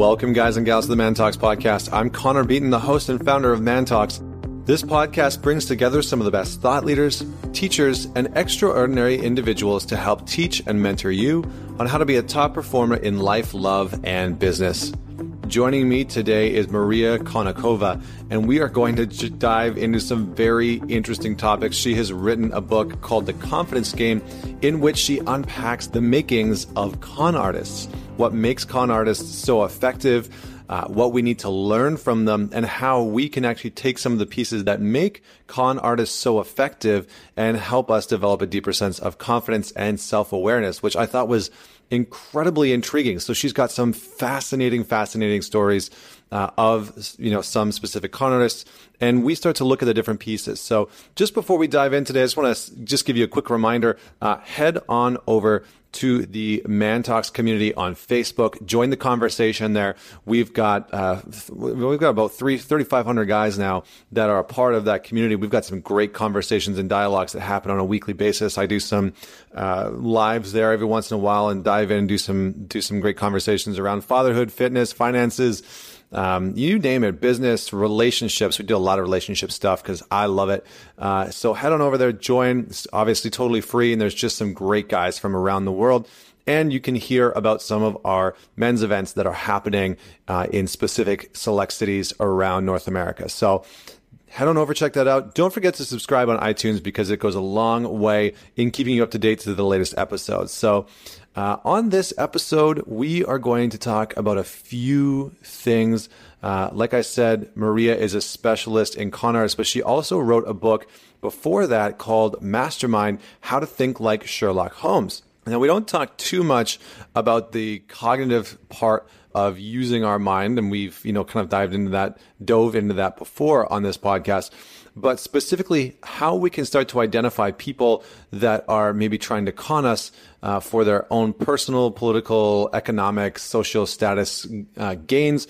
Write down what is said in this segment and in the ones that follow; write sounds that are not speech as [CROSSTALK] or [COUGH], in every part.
Welcome, guys and gals, to the Man Talks podcast. I'm Connor Beaton, the host and founder of Man Talks. This podcast brings together some of the best thought leaders, teachers, and extraordinary individuals to help teach and mentor you on how to be a top performer in life, love, and business. Joining me today is Maria Konnikova, and we are going to j- dive into some very interesting topics. She has written a book called The Confidence Game, in which she unpacks the makings of con artists, what makes con artists so effective, uh, what we need to learn from them, and how we can actually take some of the pieces that make con artists so effective and help us develop a deeper sense of confidence and self awareness, which I thought was incredibly intriguing. So she's got some fascinating, fascinating stories uh, of you know some specific con artists, and we start to look at the different pieces. So just before we dive in today, I just want to just give you a quick reminder: uh, head on over to the Man Talks community on Facebook. Join the conversation there. We've got uh, we've got about three thirty five hundred guys now that are a part of that community. We've got some great conversations and dialogues that happen on a weekly basis. I do some uh, lives there every once in a while and dive in and do some do some great conversations around fatherhood, fitness, finances um, you name it, business, relationships. We do a lot of relationship stuff because I love it. Uh, so head on over there, join. It's obviously totally free, and there's just some great guys from around the world. And you can hear about some of our men's events that are happening uh, in specific select cities around North America. So head on over, check that out. Don't forget to subscribe on iTunes because it goes a long way in keeping you up to date to the latest episodes. So uh, on this episode, we are going to talk about a few things. Uh, like I said, Maria is a specialist in con artists, but she also wrote a book before that called Mastermind How to Think Like Sherlock Holmes. Now, we don't talk too much about the cognitive part of using our mind, and we've, you know, kind of dived into that, dove into that before on this podcast but specifically how we can start to identify people that are maybe trying to con us uh, for their own personal, political, economic, social status uh, gains,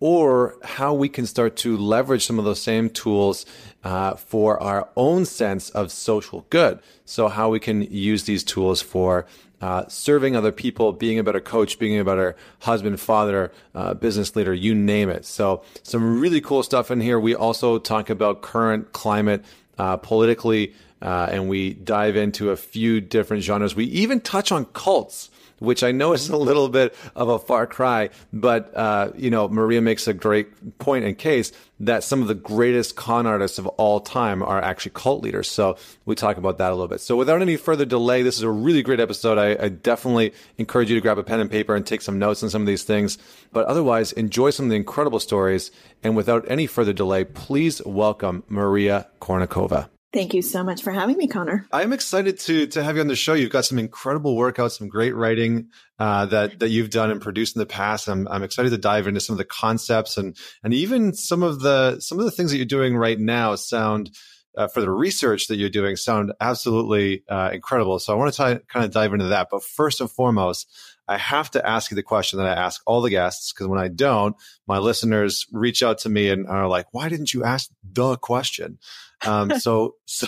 or how we can start to leverage some of those same tools uh, for our own sense of social good. So, how we can use these tools for uh, serving other people, being a better coach, being a better husband, father, uh, business leader, you name it. So, some really cool stuff in here. We also talk about current climate uh, politically, uh, and we dive into a few different genres. We even touch on cults which I know is a little bit of a far cry, but uh, you know, Maria makes a great point and case that some of the greatest con artists of all time are actually cult leaders. So we talk about that a little bit. So without any further delay, this is a really great episode. I, I definitely encourage you to grab a pen and paper and take some notes on some of these things. But otherwise, enjoy some of the incredible stories. And without any further delay, please welcome Maria Konnikova. Thank you so much for having me, Connor. I'm excited to to have you on the show. You've got some incredible workouts, some great writing uh, that that you've done and produced in the past. I'm I'm excited to dive into some of the concepts and and even some of the some of the things that you're doing right now sound. Uh, for the research that you're doing sound absolutely uh, incredible. So I want to t- kind of dive into that. But first and foremost, I have to ask you the question that I ask all the guests because when I don't, my listeners reach out to me and are like, "Why didn't you ask the question?" Um, [LAUGHS] so, so,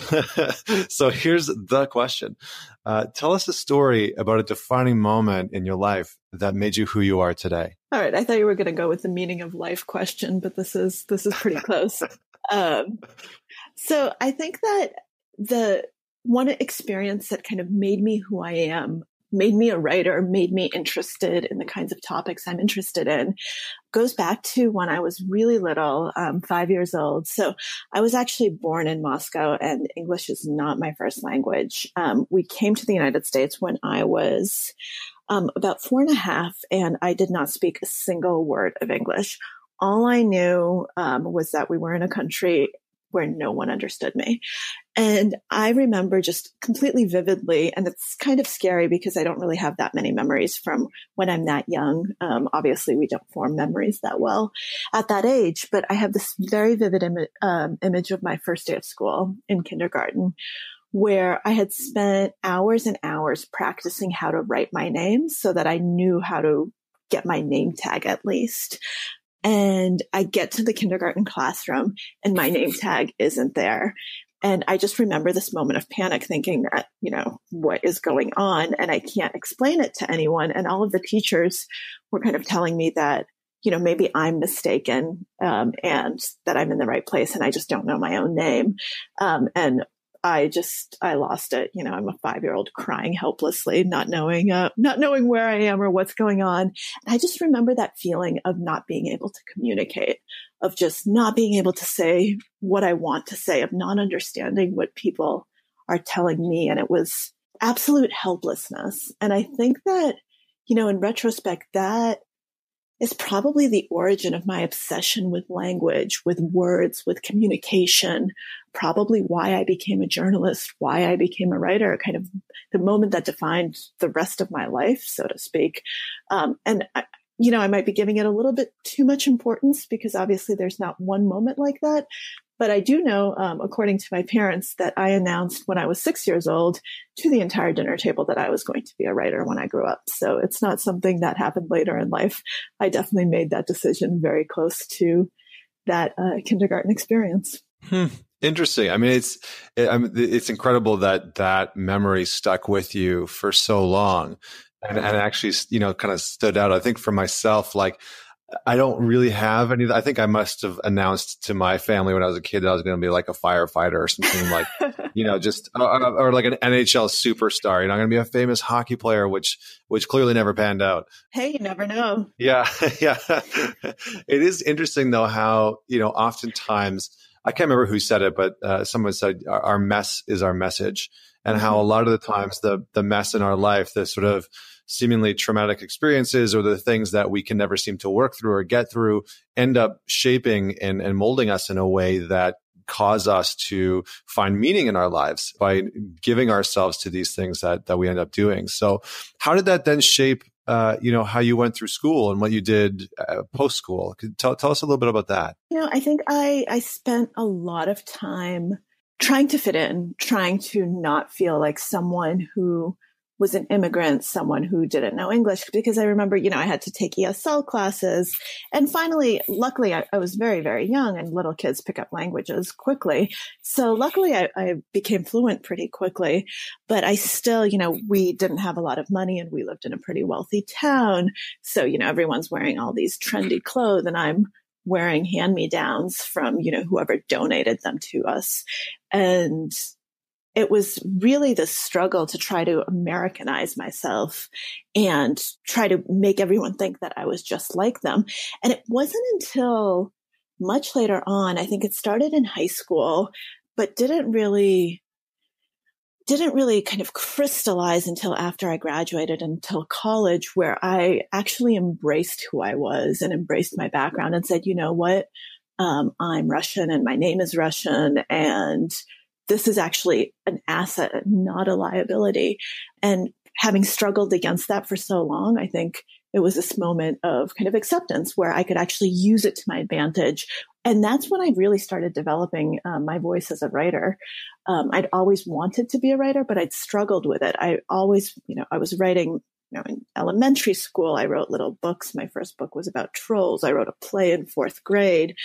so here's the question. Uh, tell us a story about a defining moment in your life that made you who you are today. All right. I thought you were going to go with the meaning of life question, but this is, this is pretty close. um, so I think that the one experience that kind of made me who I am made me a writer, made me interested in the kinds of topics I'm interested in, goes back to when I was really little, um, five years old. So I was actually born in Moscow, and English is not my first language. Um, we came to the United States when I was um, about four and a half, and I did not speak a single word of English. All I knew um, was that we were in a country where no one understood me. And I remember just completely vividly, and it's kind of scary because I don't really have that many memories from when I'm that young. Um, obviously, we don't form memories that well at that age, but I have this very vivid Im- um, image of my first day of school in kindergarten where I had spent hours and hours practicing how to write my name so that I knew how to get my name tag at least. And I get to the kindergarten classroom and my name tag isn't there. And I just remember this moment of panic thinking that, you know, what is going on? And I can't explain it to anyone. And all of the teachers were kind of telling me that, you know, maybe I'm mistaken um, and that I'm in the right place and I just don't know my own name. Um, and I just I lost it. You know, I'm a five year old crying helplessly, not knowing uh, not knowing where I am or what's going on. And I just remember that feeling of not being able to communicate, of just not being able to say what I want to say, of not understanding what people are telling me, and it was absolute helplessness. And I think that you know, in retrospect, that is probably the origin of my obsession with language, with words, with communication, probably why I became a journalist, why I became a writer, kind of the moment that defined the rest of my life, so to speak. Um, and, I, you know, I might be giving it a little bit too much importance because obviously there's not one moment like that. But I do know, um, according to my parents, that I announced when I was six years old to the entire dinner table that I was going to be a writer when I grew up. So it's not something that happened later in life. I definitely made that decision very close to that uh, kindergarten experience. Hmm. Interesting. I mean, it's it, I mean, it's incredible that that memory stuck with you for so long, and, and actually, you know, kind of stood out. I think for myself, like I don't really have any. I think I must have announced to my family when I was a kid that I was going to be like a firefighter or something like, you know, just [LAUGHS] or, or, like an NHL superstar. You know, I'm going to be a famous hockey player, which which clearly never panned out. Hey, you never know. Yeah, [LAUGHS] yeah. [LAUGHS] it is interesting though how you know oftentimes I can't remember who said it, but uh, someone said our mess is our message, and how a mm-hmm. lot of the times the the mess in our life, the sort of seemingly traumatic experiences or the things that we can never seem to work through or get through end up shaping and, and molding us in a way that cause us to find meaning in our lives by giving ourselves to these things that that we end up doing. So, how did that then shape, uh, you know, how you went through school and what you did uh, post school? Tell tell us a little bit about that. You know, I think I I spent a lot of time trying to fit in, trying to not feel like someone who was an immigrant, someone who didn't know English, because I remember, you know, I had to take ESL classes. And finally, luckily, I, I was very, very young and little kids pick up languages quickly. So luckily, I, I, became fluent pretty quickly. But I still, you know, we didn't have a lot of money and we lived in a pretty wealthy town. So, you know, everyone's wearing all these trendy clothes and I'm wearing hand me downs from, you know, whoever donated them to us. And it was really the struggle to try to Americanize myself and try to make everyone think that I was just like them. And it wasn't until much later on, I think it started in high school, but didn't really didn't really kind of crystallize until after I graduated until college where I actually embraced who I was and embraced my background and said, you know what? Um, I'm Russian and my name is Russian and this is actually an asset, not a liability. And having struggled against that for so long, I think it was this moment of kind of acceptance where I could actually use it to my advantage. And that's when I really started developing um, my voice as a writer. Um, I'd always wanted to be a writer, but I'd struggled with it. I always, you know, I was writing you know, in elementary school, I wrote little books. My first book was about trolls. I wrote a play in fourth grade.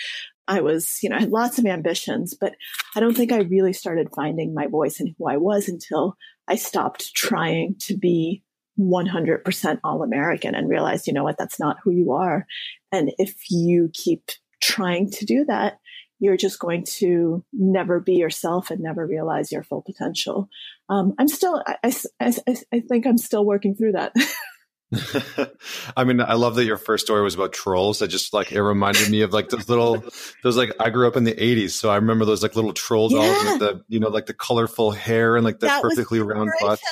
I was, you know, I had lots of ambitions, but I don't think I really started finding my voice and who I was until I stopped trying to be 100% all American and realized, you know what, that's not who you are. And if you keep trying to do that, you're just going to never be yourself and never realize your full potential. Um, I'm still, I, I, I think I'm still working through that. [LAUGHS] [LAUGHS] I mean, I love that your first story was about trolls. I just like it reminded me of like those little, [LAUGHS] those like I grew up in the '80s, so I remember those like little troll dolls yeah. with the you know like the colorful hair and like the that perfectly round butts.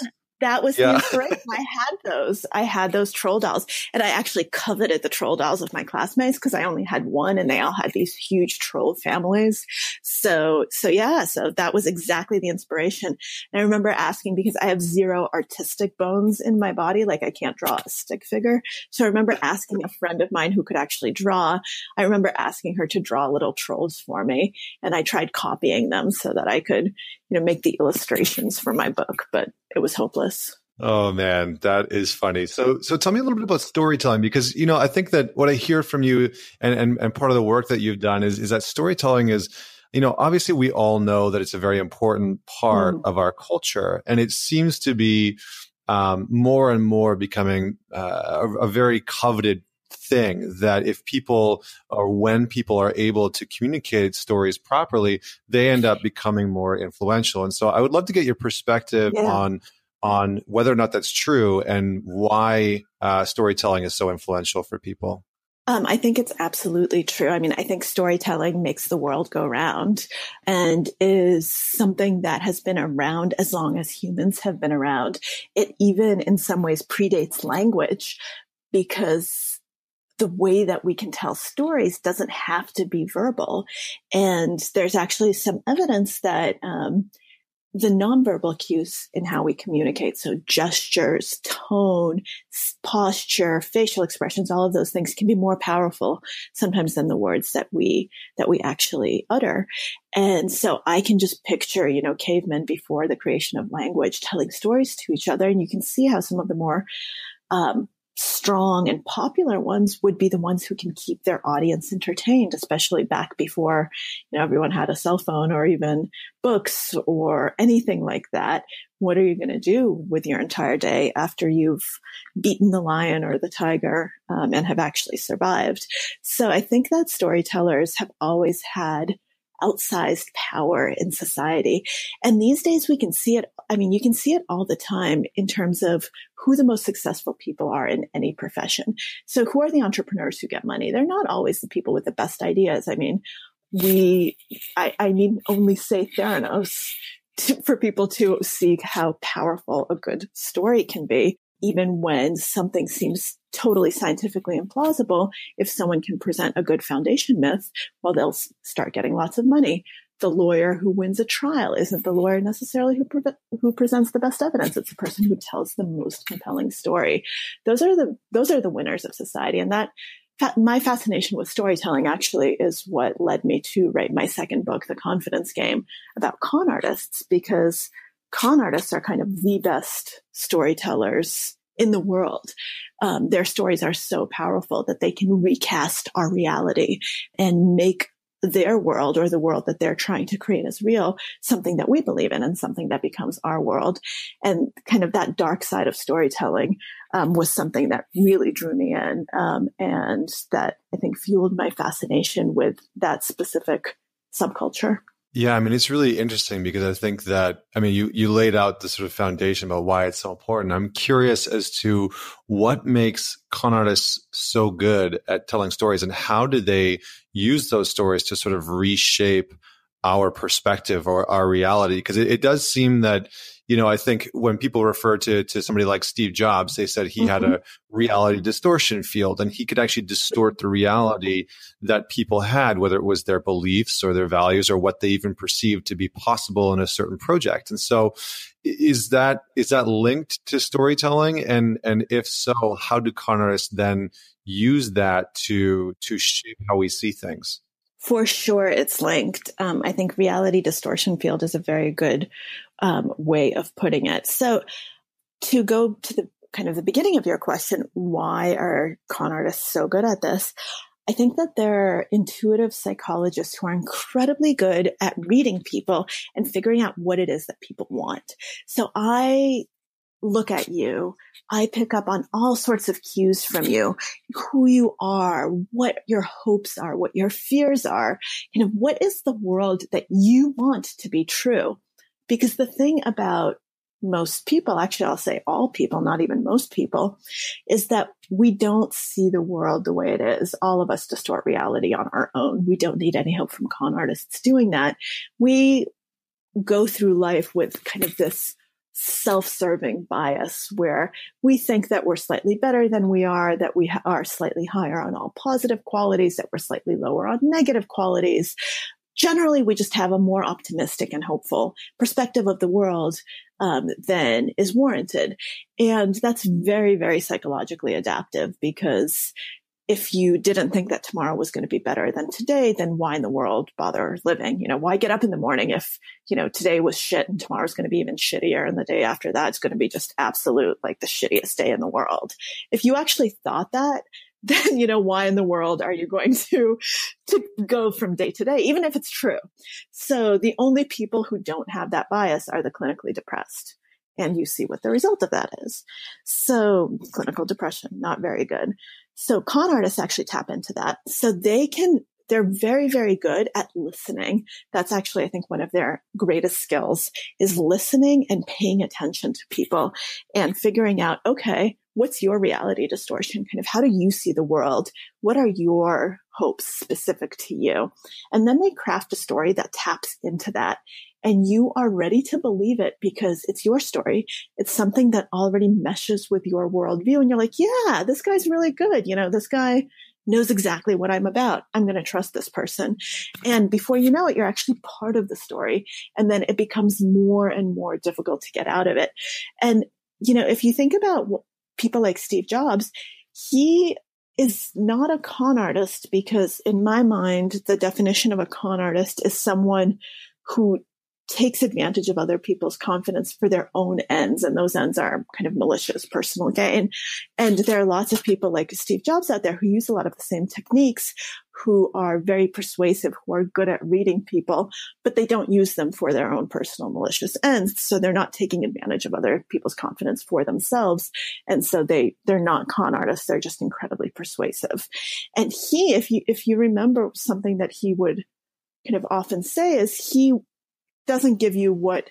That was yeah. the inspiration. I had those. I had those troll dolls. And I actually coveted the troll dolls of my classmates because I only had one and they all had these huge troll families. So, so yeah, so that was exactly the inspiration. And I remember asking because I have zero artistic bones in my body. Like I can't draw a stick figure. So I remember asking a friend of mine who could actually draw. I remember asking her to draw little trolls for me. And I tried copying them so that I could, you know, make the illustrations for my book, but it was hopeless. Oh man, that is funny. So, so tell me a little bit about storytelling because you know I think that what I hear from you and and, and part of the work that you've done is is that storytelling is you know obviously we all know that it's a very important part mm. of our culture and it seems to be um, more and more becoming uh, a, a, very coveted thing that if people or when people are able to communicate stories properly, they end up becoming more influential. And so I would love to get your perspective yeah. on on whether or not that's true and why uh, storytelling is so influential for people. Um, I think it's absolutely true. I mean, I think storytelling makes the world go round and is something that has been around as long as humans have been around. It even in some ways predates language because the way that we can tell stories doesn't have to be verbal. And there's actually some evidence that, um, the nonverbal cues in how we communicate. So gestures, tone, posture, facial expressions, all of those things can be more powerful sometimes than the words that we, that we actually utter. And so I can just picture, you know, cavemen before the creation of language telling stories to each other. And you can see how some of the more, um, strong and popular ones would be the ones who can keep their audience entertained, especially back before, you know, everyone had a cell phone or even books or anything like that. What are you going to do with your entire day after you've beaten the lion or the tiger um, and have actually survived? So I think that storytellers have always had outsized power in society. And these days we can see it. I mean, you can see it all the time in terms of who the most successful people are in any profession. So who are the entrepreneurs who get money? They're not always the people with the best ideas. I mean, we, I, I need only say Theranos for people to see how powerful a good story can be even when something seems totally scientifically implausible, if someone can present a good foundation myth, well, they'll start getting lots of money. The lawyer who wins a trial isn't the lawyer necessarily who pre- who presents the best evidence. It's the person who tells the most compelling story. Those are the those are the winners of society, and that my fascination with storytelling actually is what led me to write my second book, The Confidence Game, about con artists, because con artists are kind of the best storytellers in the world. Um, their stories are so powerful that they can recast our reality and make their world or the world that they're trying to create as real something that we believe in and something that becomes our world and kind of that dark side of storytelling um, was something that really drew me in um, and that i think fueled my fascination with that specific subculture yeah, I mean, it's really interesting because I think that, I mean, you, you laid out the sort of foundation about why it's so important. I'm curious as to what makes con artists so good at telling stories and how do they use those stories to sort of reshape our perspective or our reality? Because it, it does seem that, you know, I think when people refer to to somebody like Steve Jobs, they said he mm-hmm. had a reality distortion field and he could actually distort the reality that people had, whether it was their beliefs or their values or what they even perceived to be possible in a certain project. And so is that is that linked to storytelling? And and if so, how do con artists then use that to to shape how we see things? For sure, it's linked. Um, I think reality distortion field is a very good um, way of putting it. So, to go to the kind of the beginning of your question, why are con artists so good at this? I think that there are intuitive psychologists who are incredibly good at reading people and figuring out what it is that people want. So I look at you. I pick up on all sorts of cues from you, who you are, what your hopes are, what your fears are, you know, what is the world that you want to be true? Because the thing about most people, actually, I'll say all people, not even most people, is that we don't see the world the way it is. All of us distort reality on our own. We don't need any help from con artists doing that. We go through life with kind of this self-serving bias where we think that we're slightly better than we are, that we are slightly higher on all positive qualities, that we're slightly lower on negative qualities. Generally, we just have a more optimistic and hopeful perspective of the world um, than is warranted. And that's very, very psychologically adaptive because if you didn't think that tomorrow was going to be better than today, then why in the world bother living? You know, why get up in the morning if, you know, today was shit and tomorrow's going to be even shittier and the day after that's going to be just absolute, like the shittiest day in the world. If you actually thought that, [LAUGHS] then, you know, why in the world are you going to, to go from day to day, even if it's true? So the only people who don't have that bias are the clinically depressed and you see what the result of that is. So clinical depression, not very good. So con artists actually tap into that. So they can they're very, very good at listening. That's actually, I think, one of their greatest skills is listening and paying attention to people and figuring out, okay, what's your reality distortion? Kind of how do you see the world? What are your hopes specific to you? And then they craft a story that taps into that. And you are ready to believe it because it's your story. It's something that already meshes with your worldview. And you're like, yeah, this guy's really good. You know, this guy knows exactly what I'm about. I'm going to trust this person. And before you know it, you're actually part of the story. And then it becomes more and more difficult to get out of it. And, you know, if you think about people like Steve Jobs, he is not a con artist because in my mind, the definition of a con artist is someone who takes advantage of other people's confidence for their own ends. And those ends are kind of malicious personal gain. And there are lots of people like Steve Jobs out there who use a lot of the same techniques, who are very persuasive, who are good at reading people, but they don't use them for their own personal malicious ends. So they're not taking advantage of other people's confidence for themselves. And so they, they're not con artists. They're just incredibly persuasive. And he, if you, if you remember something that he would kind of often say is he doesn't give you what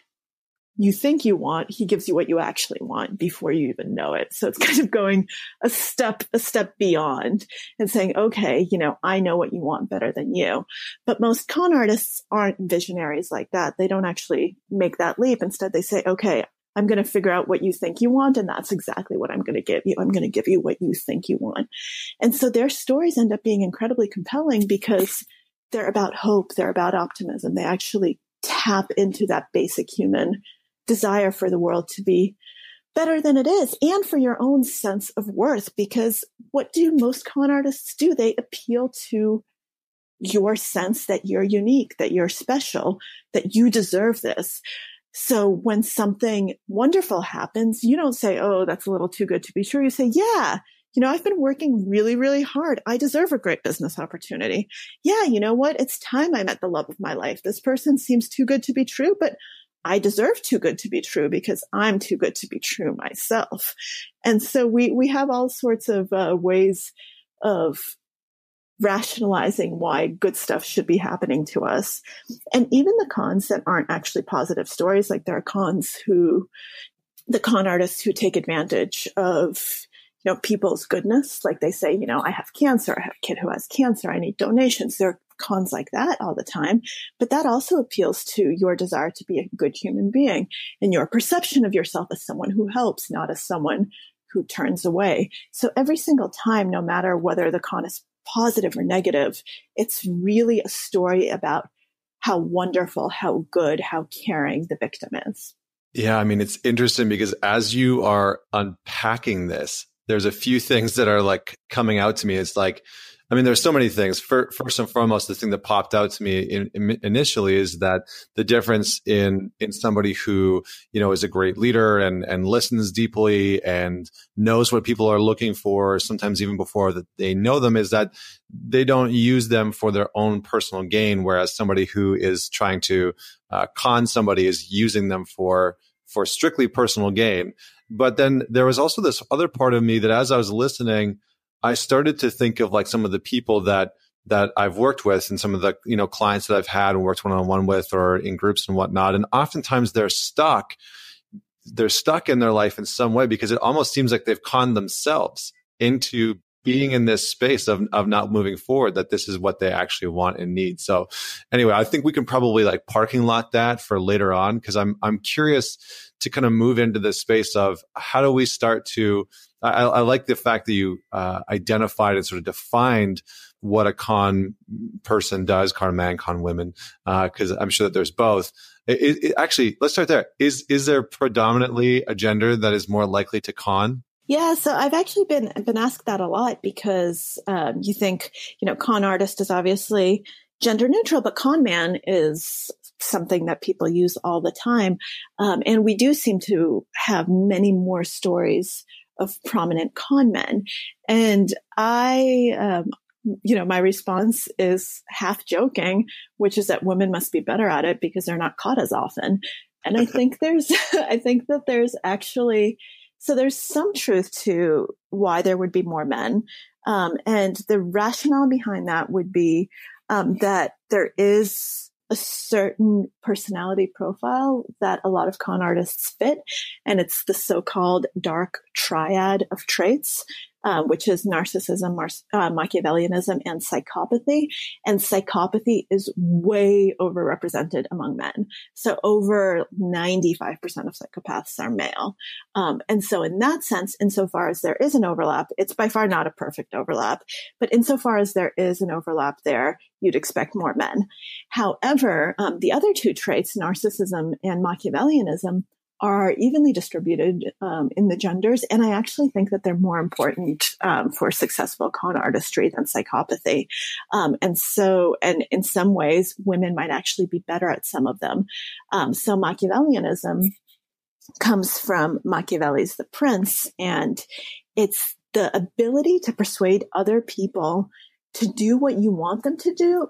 you think you want. He gives you what you actually want before you even know it. So it's [LAUGHS] kind of going a step, a step beyond and saying, okay, you know, I know what you want better than you. But most con artists aren't visionaries like that. They don't actually make that leap. Instead, they say, okay, I'm going to figure out what you think you want. And that's exactly what I'm going to give you. I'm going to give you what you think you want. And so their stories end up being incredibly compelling because they're about hope. They're about optimism. They actually tap into that basic human desire for the world to be better than it is and for your own sense of worth. Because what do most con artists do? They appeal to your sense that you're unique, that you're special, that you deserve this. So when something wonderful happens, you don't say, Oh, that's a little too good to be true. You say, yeah, you know, I've been working really, really hard. I deserve a great business opportunity. Yeah, you know what? It's time I met the love of my life. This person seems too good to be true, but I deserve too good to be true because I'm too good to be true myself. And so we, we have all sorts of uh, ways of rationalizing why good stuff should be happening to us. And even the cons that aren't actually positive stories, like there are cons who, the con artists who take advantage of know, people's goodness. Like they say, you know, I have cancer. I have a kid who has cancer. I need donations. There are cons like that all the time. But that also appeals to your desire to be a good human being and your perception of yourself as someone who helps, not as someone who turns away. So every single time, no matter whether the con is positive or negative, it's really a story about how wonderful, how good, how caring the victim is. Yeah, I mean, it's interesting because as you are unpacking this, there's a few things that are like coming out to me. It's like, I mean, there's so many things. First and foremost, the thing that popped out to me in, in, initially is that the difference in in somebody who you know is a great leader and and listens deeply and knows what people are looking for, sometimes even before that they know them, is that they don't use them for their own personal gain, whereas somebody who is trying to uh, con somebody is using them for for strictly personal gain. But then there was also this other part of me that as I was listening, I started to think of like some of the people that that I've worked with and some of the, you know, clients that I've had and worked one on one with or in groups and whatnot. And oftentimes they're stuck. They're stuck in their life in some way because it almost seems like they've conned themselves into being in this space of, of not moving forward, that this is what they actually want and need. So anyway, I think we can probably like parking lot that for later on because I'm, I'm curious to kind of move into this space of how do we start to I, I like the fact that you uh, identified and sort of defined what a con person does, con man, con women, because uh, I'm sure that there's both. It, it, actually, let's start there. Is is there predominantly a gender that is more likely to con? Yeah, so I've actually been been asked that a lot because um, you think you know con artist is obviously gender neutral, but con man is something that people use all the time. Um, and we do seem to have many more stories of prominent con men. And I, um, you know, my response is half joking, which is that women must be better at it because they're not caught as often. And I [LAUGHS] think there's, [LAUGHS] I think that there's actually, so there's some truth to why there would be more men. Um, and the rationale behind that would be um, that there is a certain personality profile that a lot of con artists fit, and it's the so-called dark triad of traits. Uh, which is narcissism, Mar- uh, Machiavellianism, and psychopathy. And psychopathy is way overrepresented among men. So over 95% of psychopaths are male. Um, and so in that sense, insofar as there is an overlap, it's by far not a perfect overlap, but insofar as there is an overlap there, you'd expect more men. However, um, the other two traits, narcissism and Machiavellianism, are evenly distributed um, in the genders. And I actually think that they're more important um, for successful con artistry than psychopathy. Um, and so, and in some ways, women might actually be better at some of them. Um, so Machiavellianism comes from Machiavelli's The Prince, and it's the ability to persuade other people to do what you want them to do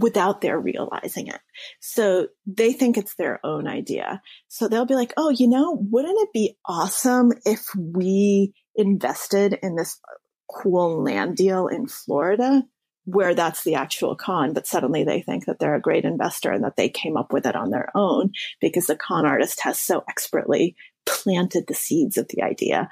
without their realizing it. So they think it's their own idea. So they'll be like, Oh, you know, wouldn't it be awesome if we invested in this cool land deal in Florida? Where that's the actual con, but suddenly they think that they're a great investor and that they came up with it on their own because the con artist has so expertly planted the seeds of the idea.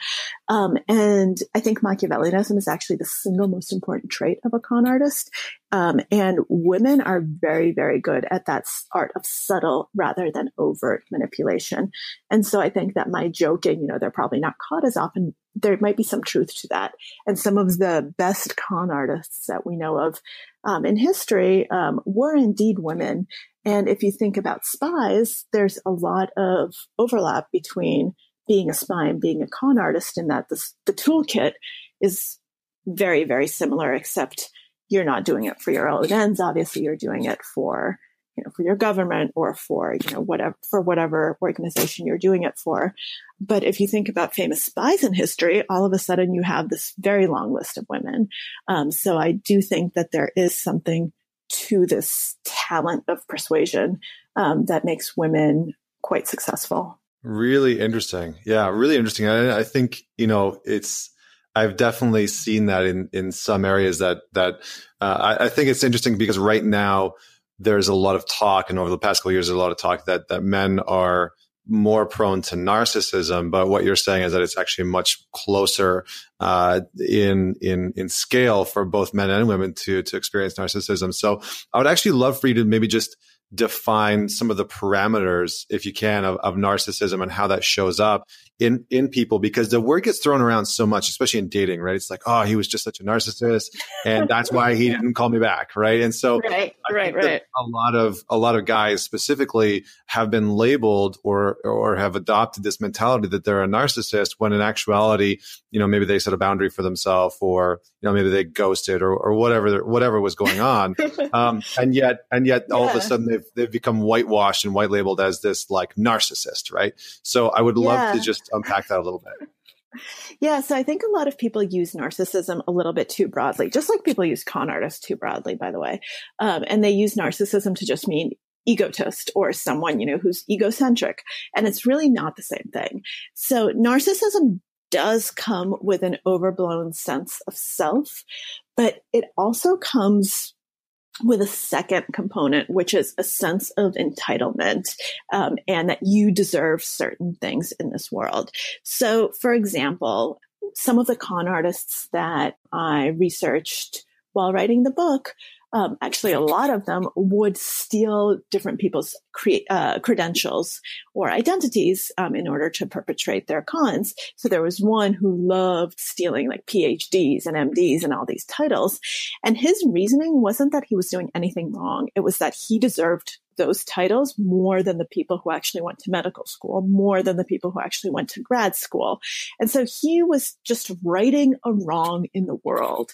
Um, and I think Machiavellianism is actually the single most important trait of a con artist. Um, and women are very, very good at that art of subtle rather than overt manipulation. And so I think that my joking, you know, they're probably not caught as often. There might be some truth to that. And some of the best con artists that we know of um, in history um, were indeed women. And if you think about spies, there's a lot of overlap between being a spy and being a con artist in that the, the toolkit is very, very similar, except you're not doing it for your own ends. Obviously, you're doing it for, you know, for your government or for, you know, whatever, for whatever organization you're doing it for. But if you think about famous spies in history, all of a sudden you have this very long list of women. Um, so I do think that there is something to this talent of persuasion um, that makes women quite successful. Really interesting. Yeah, really interesting. I, I, think you know it's. I've definitely seen that in in some areas that that uh, I, I, think it's interesting because right now there's a lot of talk, and over the past couple years, there's a lot of talk that that men are more prone to narcissism, but what you're saying is that it's actually much closer uh, in in in scale for both men and women to to experience narcissism. So I would actually love for you to maybe just define some of the parameters, if you can, of, of narcissism and how that shows up in in people because the word gets thrown around so much, especially in dating, right? It's like, oh, he was just such a narcissist, and that's why he [LAUGHS] didn't call me back, right? And so, right, right, right. A lot of a lot of guys specifically have been labeled or or have adopted this mentality that they're a narcissist when in actuality, you know, maybe they set a boundary for themselves, or you know, maybe they ghosted or or whatever whatever was going on, [LAUGHS] um, and yet and yet all yeah. of a sudden they've they've become whitewashed and white labeled as this like narcissist, right? So I would love yeah. to just unpack that a little bit. [LAUGHS] Yeah, so I think a lot of people use narcissism a little bit too broadly, just like people use con artists too broadly, by the way. Um, and they use narcissism to just mean egotist or someone, you know, who's egocentric. And it's really not the same thing. So narcissism does come with an overblown sense of self, but it also comes with a second component, which is a sense of entitlement um, and that you deserve certain things in this world. So, for example, some of the con artists that I researched while writing the book um, actually a lot of them would steal different people's cre- uh, credentials or identities um, in order to perpetrate their cons. So there was one who loved stealing like PhDs and MDs and all these titles. And his reasoning wasn't that he was doing anything wrong. It was that he deserved those titles more than the people who actually went to medical school, more than the people who actually went to grad school. And so he was just righting a wrong in the world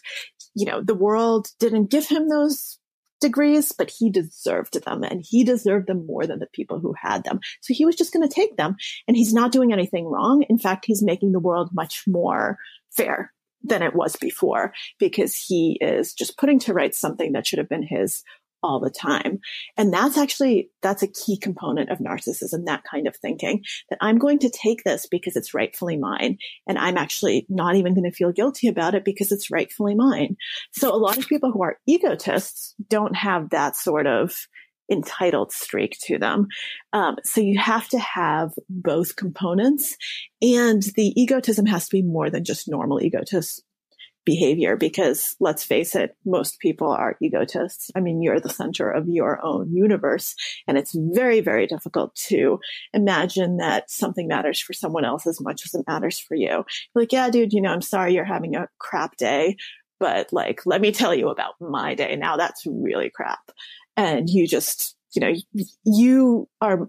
you know, the world didn't give him those degrees, but he deserved them and he deserved them more than the people who had them. So he was just going to take them and he's not doing anything wrong. In fact, he's making the world much more fair than it was before because he is just putting to rights something that should have been his all the time. And that's actually, that's a key component of narcissism, that kind of thinking that I'm going to take this because it's rightfully mine. And I'm actually not even going to feel guilty about it because it's rightfully mine. So a lot of people who are egotists don't have that sort of entitled streak to them. Um, so you have to have both components and the egotism has to be more than just normal egotist behavior because let's face it, most people are egotists. I mean, you're the center of your own universe and it's very, very difficult to imagine that something matters for someone else as much as it matters for you. You're like, yeah, dude, you know, I'm sorry you're having a crap day, but like, let me tell you about my day. Now that's really crap. And you just, you know, you are,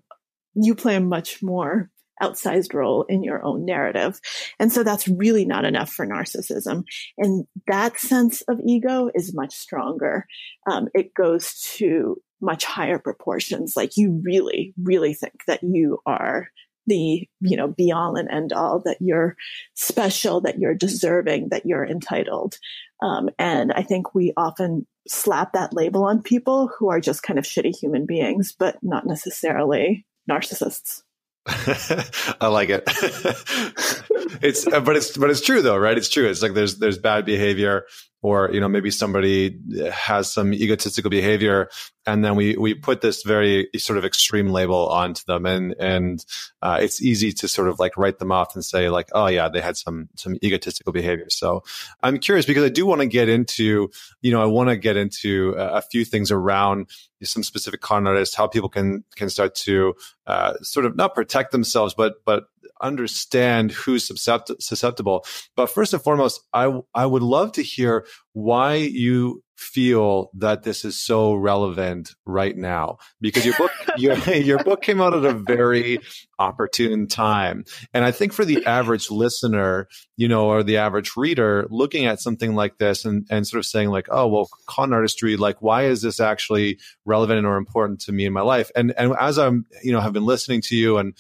you play a much more outsized role in your own narrative. And so that's really not enough for narcissism. And that sense of ego is much stronger. Um, it goes to much higher proportions. Like you really, really think that you are the, you know, be all and end all, that you're special, that you're deserving, that you're entitled. Um, and I think we often slap that label on people who are just kind of shitty human beings, but not necessarily narcissists. [LAUGHS] I like it. [LAUGHS] it's but it's but it's true though, right? It's true. It's like there's there's bad behavior or you know maybe somebody has some egotistical behavior and then we we put this very sort of extreme label onto them. And and uh, it's easy to sort of like write them off and say like oh yeah they had some some egotistical behavior. So i'm curious because i do want to get into you know i want to get into a, a few things around some specific con artists how people can can start to uh, sort of not protect themselves but but understand who's susceptible. But first and foremost, I, I would love to hear why you feel that this is so relevant right now. Because your book [LAUGHS] your, your book came out at a very opportune time. And i think for the average listener you know or the average reader looking at something like this and, and sort of saying like oh well con artistry like why is this actually relevant or important to me in my life? And and as i'm you know have been listening to you and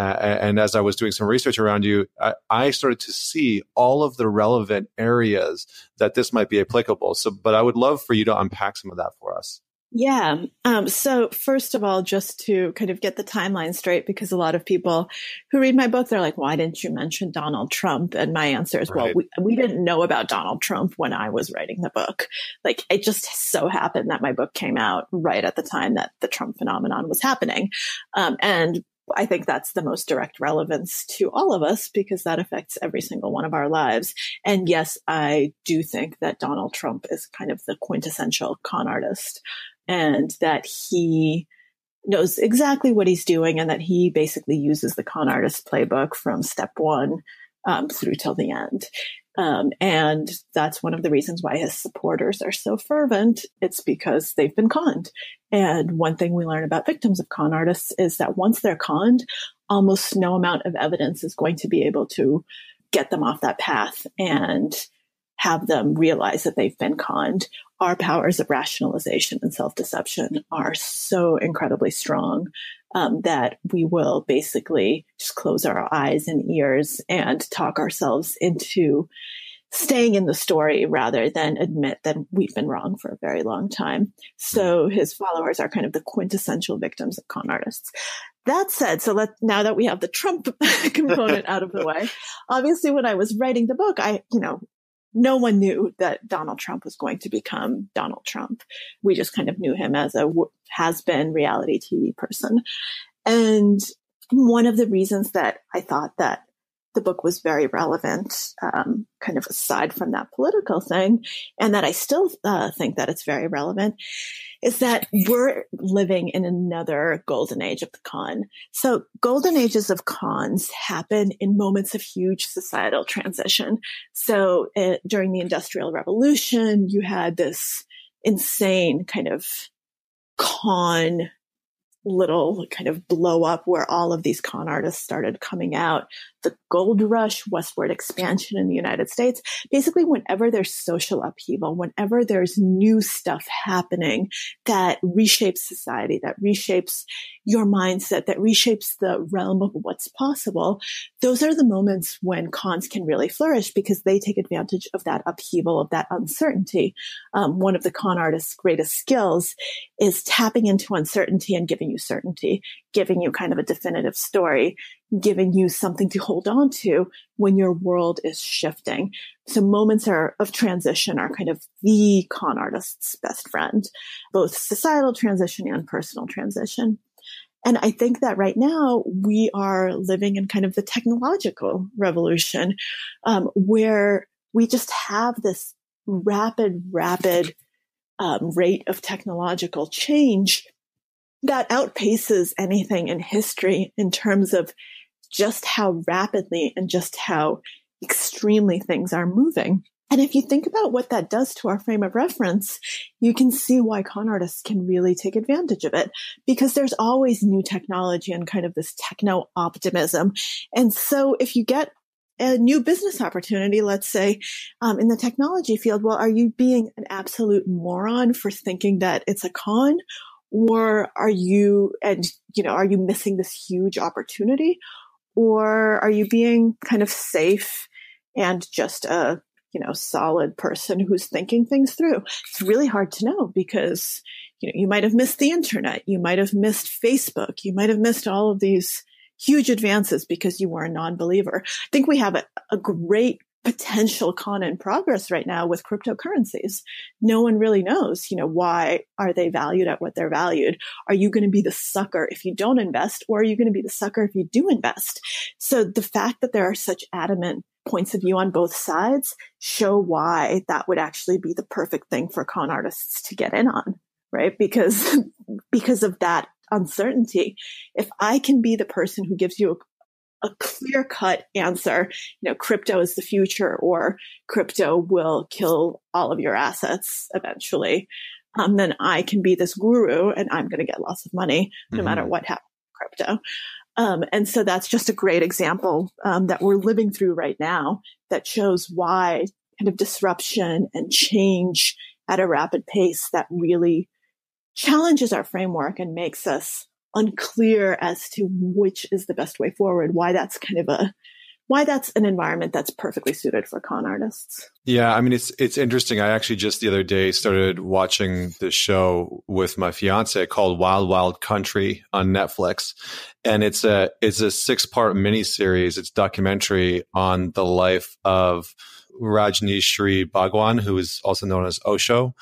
uh, and as I was doing some research around you, I, I, started to see all of the relevant areas that this might be applicable. So, but I would love for you to unpack some of that for us. Yeah. Um, so first of all, just to kind of get the timeline straight, because a lot of people who read my book, they're like, why didn't you mention Donald Trump? And my answer is, right. well, we, we didn't know about Donald Trump when I was writing the book. Like it just so happened that my book came out right at the time that the Trump phenomenon was happening. Um, and I think that's the most direct relevance to all of us because that affects every single one of our lives. And yes, I do think that Donald Trump is kind of the quintessential con artist and that he knows exactly what he's doing and that he basically uses the con artist playbook from step one um, through till the end. Um, and that's one of the reasons why his supporters are so fervent. It's because they've been conned. And one thing we learn about victims of con artists is that once they're conned, almost no amount of evidence is going to be able to get them off that path and have them realize that they've been conned. Our powers of rationalization and self deception are so incredibly strong um, that we will basically just close our eyes and ears and talk ourselves into staying in the story rather than admit that we've been wrong for a very long time. So his followers are kind of the quintessential victims of con artists. That said, so let now that we have the Trump [LAUGHS] component out of the way, [LAUGHS] obviously when I was writing the book, I, you know, no one knew that Donald Trump was going to become Donald Trump. We just kind of knew him as a has been reality TV person. And one of the reasons that I thought that the book was very relevant, um, kind of aside from that political thing, and that I still uh, think that it's very relevant, is that we're living in another golden age of the con. So golden ages of cons happen in moments of huge societal transition. So uh, during the industrial revolution, you had this insane kind of con little kind of blow up where all of these con artists started coming out. The gold rush, westward expansion in the United States. Basically, whenever there's social upheaval, whenever there's new stuff happening that reshapes society, that reshapes your mindset, that reshapes the realm of what's possible, those are the moments when cons can really flourish because they take advantage of that upheaval, of that uncertainty. Um, one of the con artist's greatest skills is tapping into uncertainty and giving you certainty, giving you kind of a definitive story, giving you something to hold on to when your world is shifting. So moments are, of transition are kind of the con artist's best friend, both societal transition and personal transition. And I think that right now we are living in kind of the technological revolution, um, where we just have this rapid, rapid um, rate of technological change that outpaces anything in history in terms of just how rapidly and just how extremely things are moving. And if you think about what that does to our frame of reference, you can see why con artists can really take advantage of it because there's always new technology and kind of this techno optimism. And so if you get a new business opportunity, let's say, um, in the technology field, well, are you being an absolute moron for thinking that it's a con? Or are you, and, you know, are you missing this huge opportunity? Or are you being kind of safe and just a, you know, solid person who's thinking things through? It's really hard to know because, you know, you might have missed the internet. You might have missed Facebook. You might have missed all of these huge advances because you were a non-believer. I think we have a, a great potential con in progress right now with cryptocurrencies. No one really knows, you know, why are they valued at what they're valued? Are you going to be the sucker if you don't invest or are you going to be the sucker if you do invest? So the fact that there are such adamant points of view on both sides show why that would actually be the perfect thing for con artists to get in on, right? Because, [LAUGHS] because of that uncertainty. If I can be the person who gives you a, clear cut answer, you know, crypto is the future or crypto will kill all of your assets eventually, um, then I can be this guru and I'm going to get lots of money no mm-hmm. matter what happens with crypto. Um, and so that's just a great example um, that we're living through right now that shows why kind of disruption and change at a rapid pace that really challenges our framework and makes us unclear as to which is the best way forward, why that's kind of a why that's an environment that's perfectly suited for con artists. Yeah, I mean it's it's interesting. I actually just the other day started watching this show with my fiance called Wild Wild Country on Netflix. And it's a it's a six part miniseries. It's documentary on the life of Rajneeshri Bhagwan, who is also known as Osho.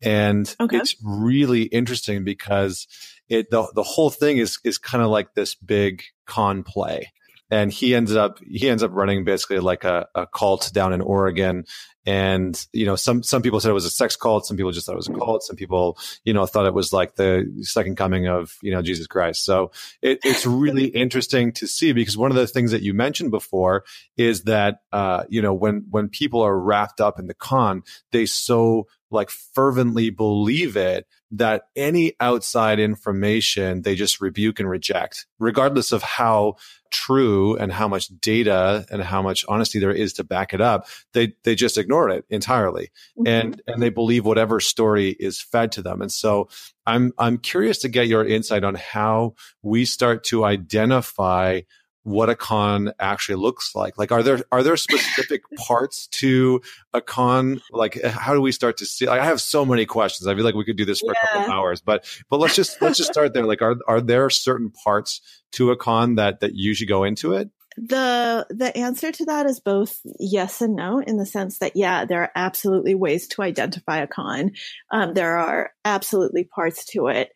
And okay. it's really interesting because it the the whole thing is is kind of like this big con play. And he ends up he ends up running basically like a, a cult down in Oregon. And you know, some some people said it was a sex cult, some people just thought it was a cult, some people, you know, thought it was like the second coming of, you know, Jesus Christ. So it, it's [LAUGHS] really interesting to see because one of the things that you mentioned before is that uh, you know, when when people are wrapped up in the con, they so like fervently believe it that any outside information they just rebuke and reject, regardless of how true and how much data and how much honesty there is to back it up. They they just ignore it entirely, mm-hmm. and and they believe whatever story is fed to them. And so I'm I'm curious to get your insight on how we start to identify what a con actually looks like. Like, are there are there specific [LAUGHS] parts to a con? Like, how do we start to see? Like, I have so many questions. I feel like we could do this for yeah. a couple of hours, but but let's just let's just start there. Like, are are there certain parts to a con that that you should go into it? the the answer to that is both yes and no in the sense that yeah there are absolutely ways to identify a con um, there are absolutely parts to it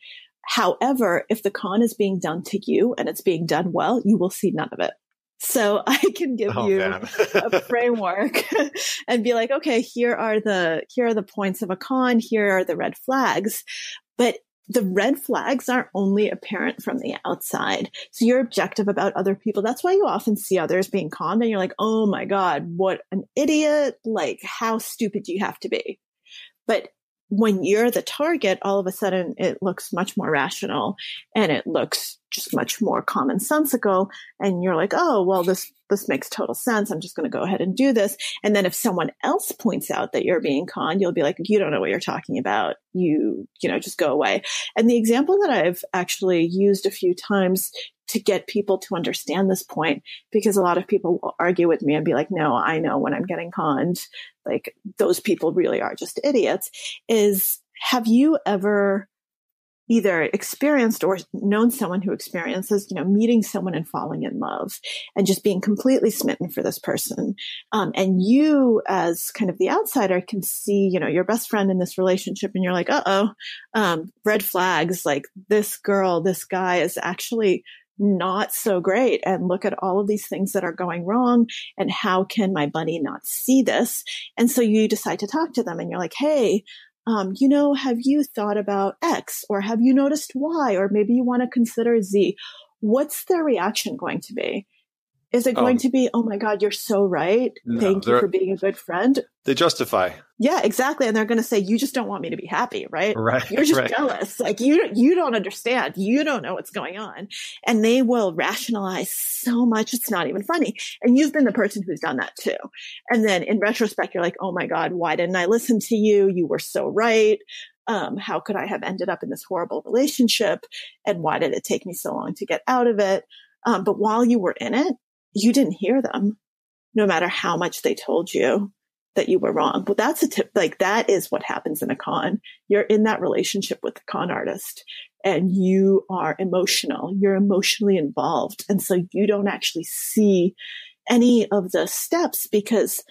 However, if the con is being done to you and it's being done well, you will see none of it. So [LAUGHS] I can give oh, you [LAUGHS] a framework [LAUGHS] and be like, okay, here are the, here are the points of a con. Here are the red flags. But the red flags aren't only apparent from the outside. So you're objective about other people. That's why you often see others being conned and you're like, oh my God, what an idiot. Like, how stupid do you have to be? But when you're the target, all of a sudden it looks much more rational and it looks just much more commonsensical. And you're like, oh, well, this, this makes total sense. I'm just going to go ahead and do this. And then if someone else points out that you're being conned, you'll be like, you don't know what you're talking about. You, you know, just go away. And the example that I've actually used a few times to get people to understand this point because a lot of people will argue with me and be like, no, I know when I'm getting conned, like those people really are just idiots is have you ever either experienced or known someone who experiences, you know, meeting someone and falling in love and just being completely smitten for this person. Um, and you as kind of the outsider can see, you know, your best friend in this relationship and you're like, uh oh, um, red flags, like this girl, this guy is actually not so great and look at all of these things that are going wrong and how can my buddy not see this and so you decide to talk to them and you're like hey um, you know have you thought about x or have you noticed y or maybe you want to consider z what's their reaction going to be is it going um, to be, oh my God, you're so right. No, Thank you for being a good friend? They justify. Yeah, exactly. And they're going to say, you just don't want me to be happy, right? Right. You're just right. jealous. Like you, you don't understand. You don't know what's going on. And they will rationalize so much. It's not even funny. And you've been the person who's done that too. And then in retrospect, you're like, oh my God, why didn't I listen to you? You were so right. Um, how could I have ended up in this horrible relationship? And why did it take me so long to get out of it? Um, but while you were in it, you didn't hear them, no matter how much they told you that you were wrong. But that's a tip. Like that is what happens in a con. You're in that relationship with the con artist and you are emotional. You're emotionally involved. And so you don't actually see any of the steps because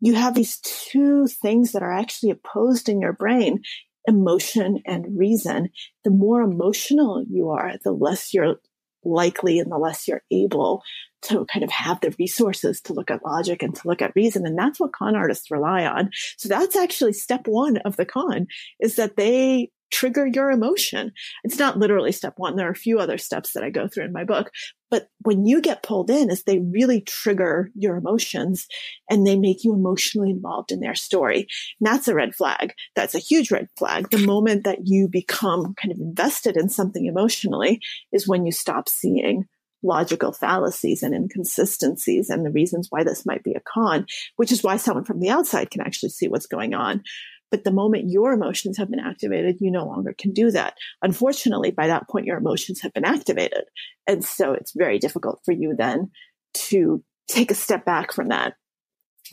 you have these two things that are actually opposed in your brain emotion and reason. The more emotional you are, the less you're likely and the less you're able to kind of have the resources to look at logic and to look at reason. And that's what con artists rely on. So that's actually step one of the con is that they trigger your emotion. It's not literally step one. There are a few other steps that I go through in my book, but when you get pulled in is they really trigger your emotions and they make you emotionally involved in their story. And that's a red flag. That's a huge red flag. The moment that you become kind of invested in something emotionally is when you stop seeing logical fallacies and inconsistencies and the reasons why this might be a con, which is why someone from the outside can actually see what's going on. But the moment your emotions have been activated, you no longer can do that. Unfortunately, by that point, your emotions have been activated. And so it's very difficult for you then to take a step back from that.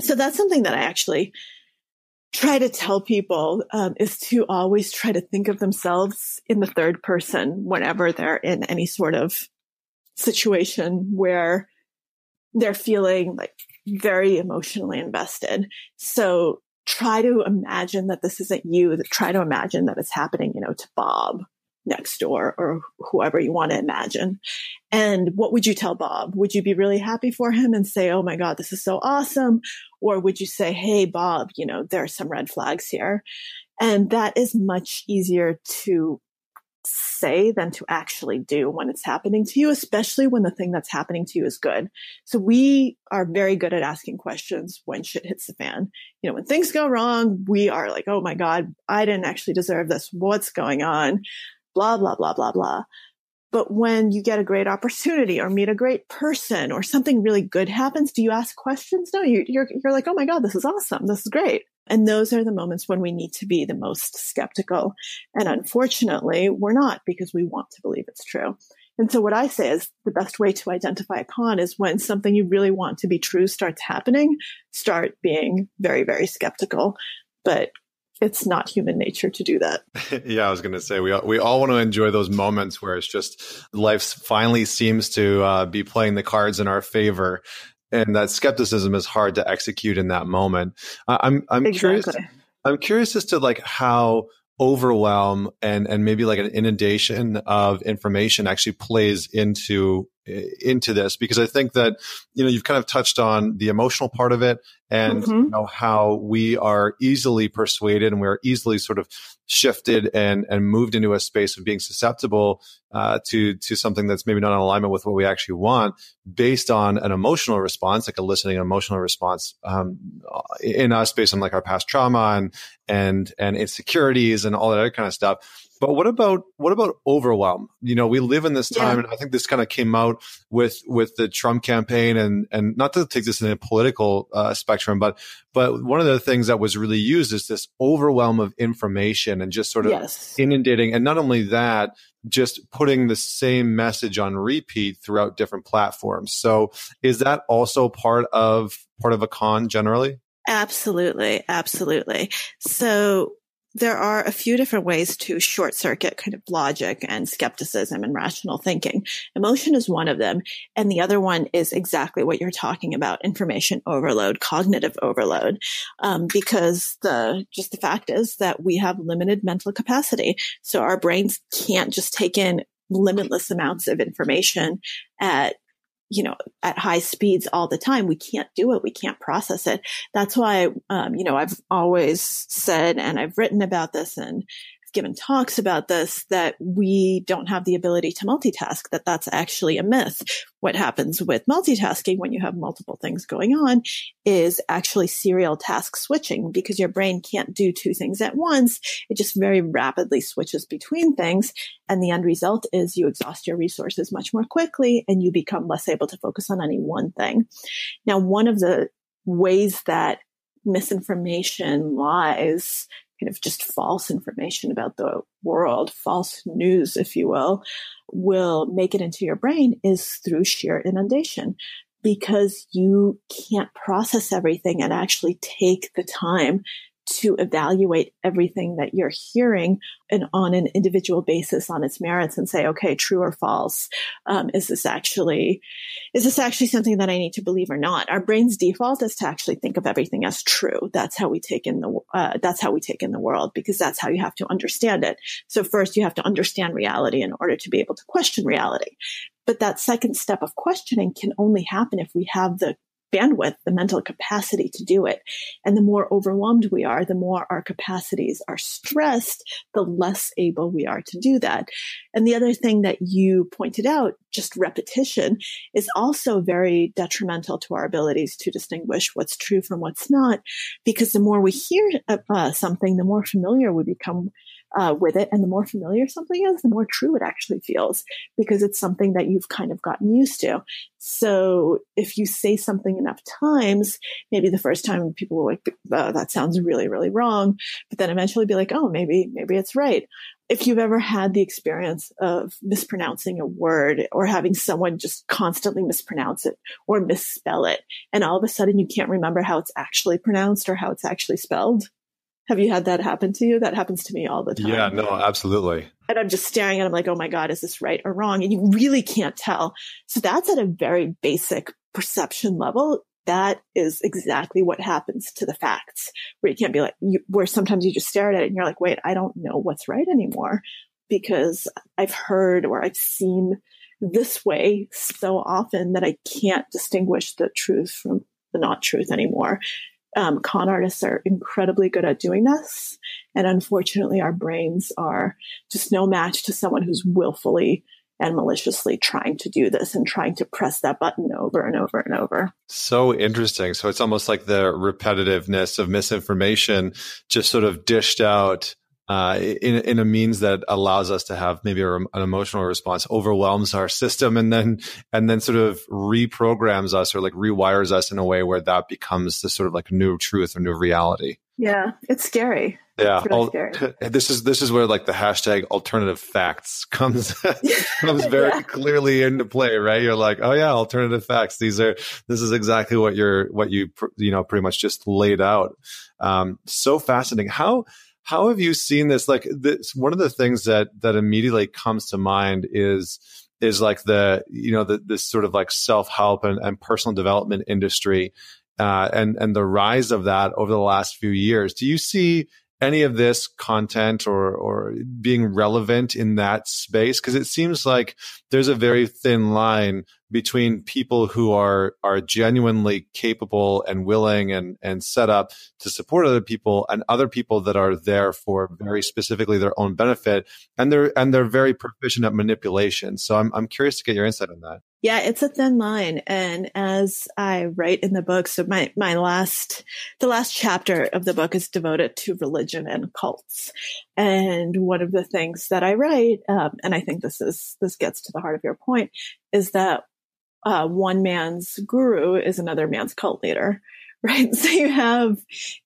So that's something that I actually try to tell people um, is to always try to think of themselves in the third person whenever they're in any sort of situation where they're feeling like very emotionally invested. So try to imagine that this isn't you. Try to imagine that it's happening, you know, to Bob next door or whoever you want to imagine. And what would you tell Bob? Would you be really happy for him and say, Oh my God, this is so awesome? Or would you say, Hey, Bob, you know, there are some red flags here. And that is much easier to say than to actually do when it's happening to you, especially when the thing that's happening to you is good. So we are very good at asking questions when shit hits the fan. You know, when things go wrong, we are like, Oh my God, I didn't actually deserve this. What's going on? Blah, blah, blah, blah, blah. But when you get a great opportunity or meet a great person or something really good happens, do you ask questions? No, you, you're, you're like, Oh my God, this is awesome. This is great. And those are the moments when we need to be the most skeptical. And unfortunately, we're not because we want to believe it's true. And so what I say is the best way to identify a con is when something you really want to be true starts happening, start being very, very skeptical. But it's not human nature to do that. [LAUGHS] yeah, I was going to say we all, we all want to enjoy those moments where it's just life finally seems to uh, be playing the cards in our favor, and that skepticism is hard to execute in that moment. I'm I'm exactly. curious. I'm curious as to like how overwhelm and and maybe like an inundation of information actually plays into into this because I think that you know you've kind of touched on the emotional part of it and mm-hmm. you know how we are easily persuaded and we're easily sort of shifted and and moved into a space of being susceptible uh, to to something that's maybe not in alignment with what we actually want based on an emotional response like eliciting an emotional response um, in us based on like our past trauma and and and insecurities and all that other kind of stuff but what about what about overwhelm? You know, we live in this time, yeah. and I think this kind of came out with with the Trump campaign, and and not to take this in a political uh, spectrum, but but one of the things that was really used is this overwhelm of information and just sort of yes. inundating, and not only that, just putting the same message on repeat throughout different platforms. So, is that also part of part of a con generally? Absolutely, absolutely. So there are a few different ways to short circuit kind of logic and skepticism and rational thinking. Emotion is one of them. And the other one is exactly what you're talking about information overload, cognitive overload. Um, because the, just the fact is that we have limited mental capacity. So our brains can't just take in limitless amounts of information at you know, at high speeds all the time. We can't do it. We can't process it. That's why, um, you know, I've always said, and I've written about this and given talks about this that we don't have the ability to multitask, that that's actually a myth. What happens with multitasking when you have multiple things going on is actually serial task switching because your brain can't do two things at once. It just very rapidly switches between things. And the end result is you exhaust your resources much more quickly and you become less able to focus on any one thing. Now, one of the ways that misinformation lies kind of just false information about the world, false news, if you will, will make it into your brain is through sheer inundation because you can't process everything and actually take the time to evaluate everything that you're hearing and on an individual basis on its merits and say, okay, true or false. Um, is this actually, is this actually something that I need to believe or not? Our brain's default is to actually think of everything as true. That's how we take in the, uh, that's how we take in the world because that's how you have to understand it. So first you have to understand reality in order to be able to question reality. But that second step of questioning can only happen if we have the bandwidth, the mental capacity to do it. And the more overwhelmed we are, the more our capacities are stressed, the less able we are to do that. And the other thing that you pointed out, just repetition, is also very detrimental to our abilities to distinguish what's true from what's not, because the more we hear uh, something, the more familiar we become uh, with it. And the more familiar something is, the more true it actually feels because it's something that you've kind of gotten used to. So if you say something enough times, maybe the first time people will like, oh, that sounds really, really wrong. But then eventually be like, oh, maybe, maybe it's right. If you've ever had the experience of mispronouncing a word or having someone just constantly mispronounce it or misspell it, and all of a sudden you can't remember how it's actually pronounced or how it's actually spelled, have you had that happen to you? That happens to me all the time. Yeah, no, absolutely. And I'm just staring at them like, oh my God, is this right or wrong? And you really can't tell. So that's at a very basic perception level. That is exactly what happens to the facts, where you can't be like, you, where sometimes you just stare at it and you're like, wait, I don't know what's right anymore because I've heard or I've seen this way so often that I can't distinguish the truth from the not truth anymore um, con artists are incredibly good at doing this. And unfortunately, our brains are just no match to someone who's willfully and maliciously trying to do this and trying to press that button over and over and over. So interesting. So it's almost like the repetitiveness of misinformation just sort of dished out uh, in in a means that allows us to have maybe a, an emotional response overwhelms our system and then and then sort of reprograms us or like rewires us in a way where that becomes the sort of like new truth or new reality. Yeah, it's scary. Yeah, really scary. [LAUGHS] this is this is where like the hashtag alternative facts [LAUGHS] comes [LAUGHS] comes very yeah. clearly into play, right? You're like, oh yeah, alternative facts. These are this is exactly what you're what you you know pretty much just laid out. Um, so fascinating. How how have you seen this? Like this, one of the things that that immediately comes to mind is is like the you know the, this sort of like self help and, and personal development industry, uh, and and the rise of that over the last few years. Do you see any of this content or or being relevant in that space because it seems like there's a very thin line between people who are are genuinely capable and willing and and set up to support other people and other people that are there for very specifically their own benefit and they're and they're very proficient at manipulation so i'm i'm curious to get your insight on that yeah, it's a thin line. And as I write in the book, so my, my last, the last chapter of the book is devoted to religion and cults. And one of the things that I write, um, and I think this is, this gets to the heart of your point, is that uh, one man's guru is another man's cult leader [LAUGHS] right so you have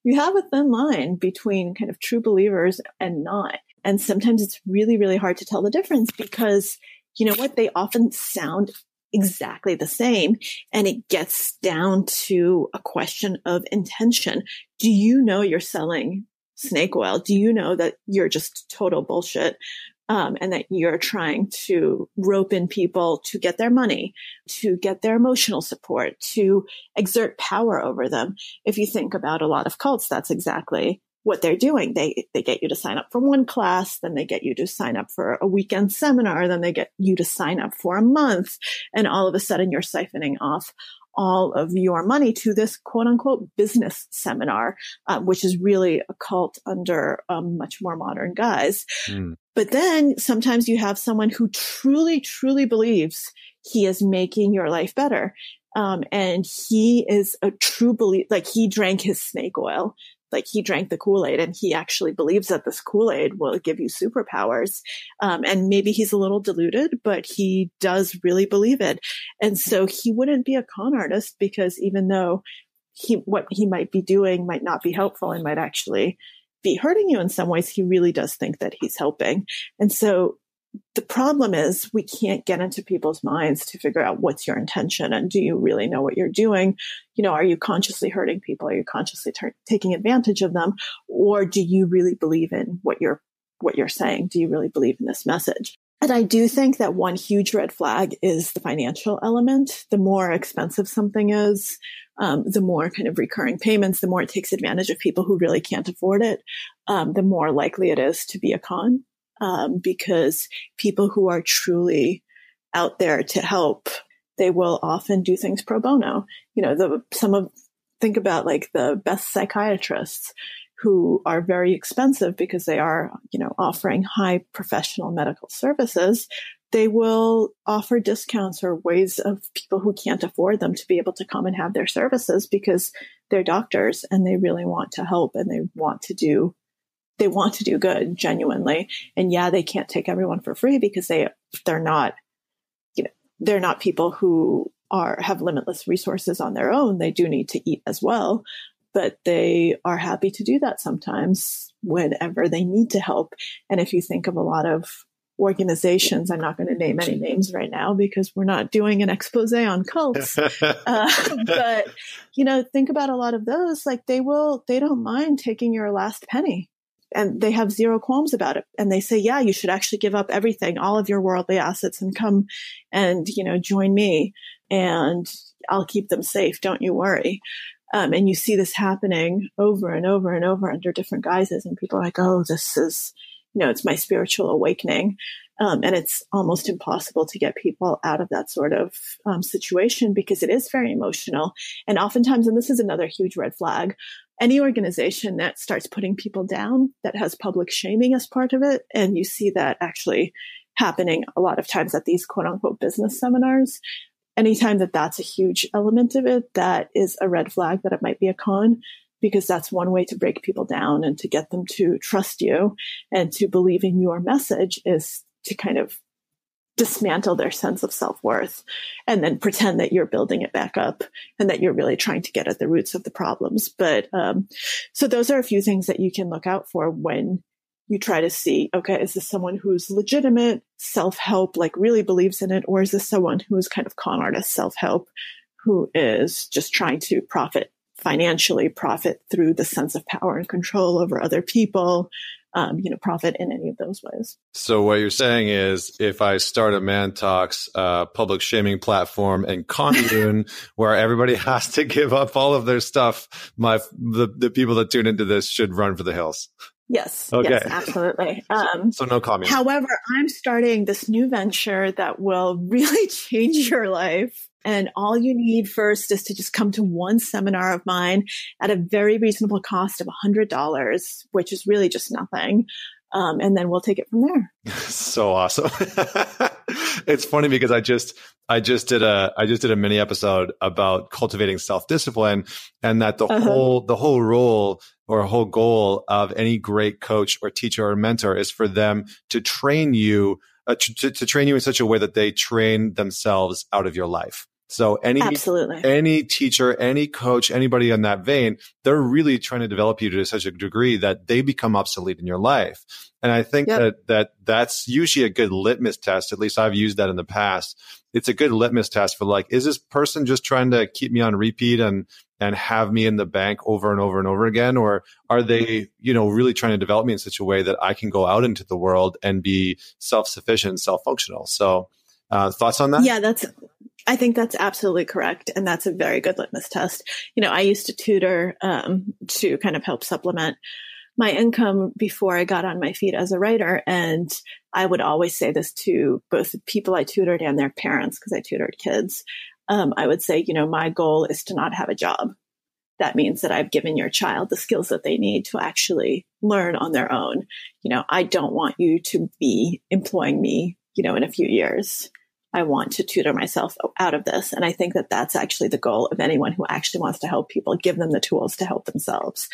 you have a thin line between kind of true believers and not and sometimes it's really really hard to tell the difference because you know what they often sound exactly the same. And it gets down to a question of intention. Do you know you're selling snake oil? Do you know that you're just total bullshit? Um, and that you're trying to rope in people to get their money, to get their emotional support, to exert power over them. If you think about a lot of cults, that's exactly what they're doing. They, they get you to sign up for one class, then they get you to sign up for a weekend seminar, then they get you to sign up for a month. And all of a sudden you're siphoning off all of your money to this quote unquote business seminar, uh, which is really a cult under um, much more modern guise. Mm. But then sometimes you have someone who truly, truly believes he is making your life better. Um, and he is a true believer, like he drank his snake oil like he drank the Kool-Aid and he actually believes that this Kool-Aid will give you superpowers. Um, and maybe he's a little deluded, but he does really believe it. And so he wouldn't be a con artist because even though he, what he might be doing might not be helpful and might actually be hurting you in some ways, he really does think that he's helping. And so the problem is we can't get into people's minds to figure out what's your intention and do you really know what you're doing? You know are you consciously hurting people? Are you consciously ter- taking advantage of them? Or do you really believe in what you're what you're saying? Do you really believe in this message and I do think that one huge red flag is the financial element. The more expensive something is, um, the more kind of recurring payments, the more it takes advantage of people who really can't afford it, um, the more likely it is to be a con um, because people who are truly out there to help, they will often do things pro bono. You know, the, some of, think about like the best psychiatrists who are very expensive because they are, you know, offering high professional medical services. They will offer discounts or ways of people who can't afford them to be able to come and have their services because they're doctors and they really want to help and they want to do they want to do good genuinely. And yeah, they can't take everyone for free because they, they're not, you know, they're not people who are, have limitless resources on their own. They do need to eat as well, but they are happy to do that sometimes whenever they need to help. And if you think of a lot of organizations. I'm not going to name any names right now because we're not doing an expose on cults. [LAUGHS] uh, but you know, think about a lot of those. Like they will, they don't mind taking your last penny and they have zero qualms about it. And they say, yeah, you should actually give up everything, all of your worldly assets and come and, you know, join me and I'll keep them safe. Don't you worry. Um, and you see this happening over and over and over under different guises. And people are like, oh, this is, you know, it's my spiritual awakening. Um, and it's almost impossible to get people out of that sort of um, situation because it is very emotional. And oftentimes, and this is another huge red flag, any organization that starts putting people down that has public shaming as part of it. And you see that actually happening a lot of times at these quote unquote business seminars. Anytime that that's a huge element of it, that is a red flag that it might be a con because that's one way to break people down and to get them to trust you and to believe in your message is to kind of dismantle their sense of self worth and then pretend that you're building it back up and that you're really trying to get at the roots of the problems. But um, so those are a few things that you can look out for when you try to see, okay, is this someone who's legitimate self help, like really believes in it, or is this someone who's kind of con artist self help who is just trying to profit financially, profit through the sense of power and control over other people, um, you know, profit in any of those ways. So what you're saying is, if I start a Man Talks uh, public shaming platform and commune [LAUGHS] where everybody has to give up all of their stuff, my the the people that tune into this should run for the hills. Yes. Okay. Yes, absolutely. Um, so no comment. However, I'm starting this new venture that will [LAUGHS] really change your life. And all you need first is to just come to one seminar of mine at a very reasonable cost of $100, which is really just nothing. Um, and then we'll take it from there. [LAUGHS] so awesome. [LAUGHS] it's funny because I just I just did a I just did a mini episode about cultivating self discipline and that the uh-huh. whole the whole role or whole goal of any great coach or teacher or mentor is for them to train you uh, to, to train you in such a way that they train themselves out of your life. So any Absolutely. any teacher, any coach, anybody in that vein, they're really trying to develop you to such a degree that they become obsolete in your life. And I think yep. that that that's usually a good litmus test. At least I've used that in the past. It's a good litmus test for like, is this person just trying to keep me on repeat and and have me in the bank over and over and over again, or are they, you know, really trying to develop me in such a way that I can go out into the world and be self sufficient, self functional? So, uh, thoughts on that? Yeah, that's I think that's absolutely correct. And that's a very good litmus test. You know, I used to tutor um, to kind of help supplement my income before I got on my feet as a writer. And I would always say this to both the people I tutored and their parents, because I tutored kids. Um, I would say, you know, my goal is to not have a job. That means that I've given your child the skills that they need to actually learn on their own. You know, I don't want you to be employing me, you know, in a few years. I want to tutor myself out of this. And I think that that's actually the goal of anyone who actually wants to help people, give them the tools to help themselves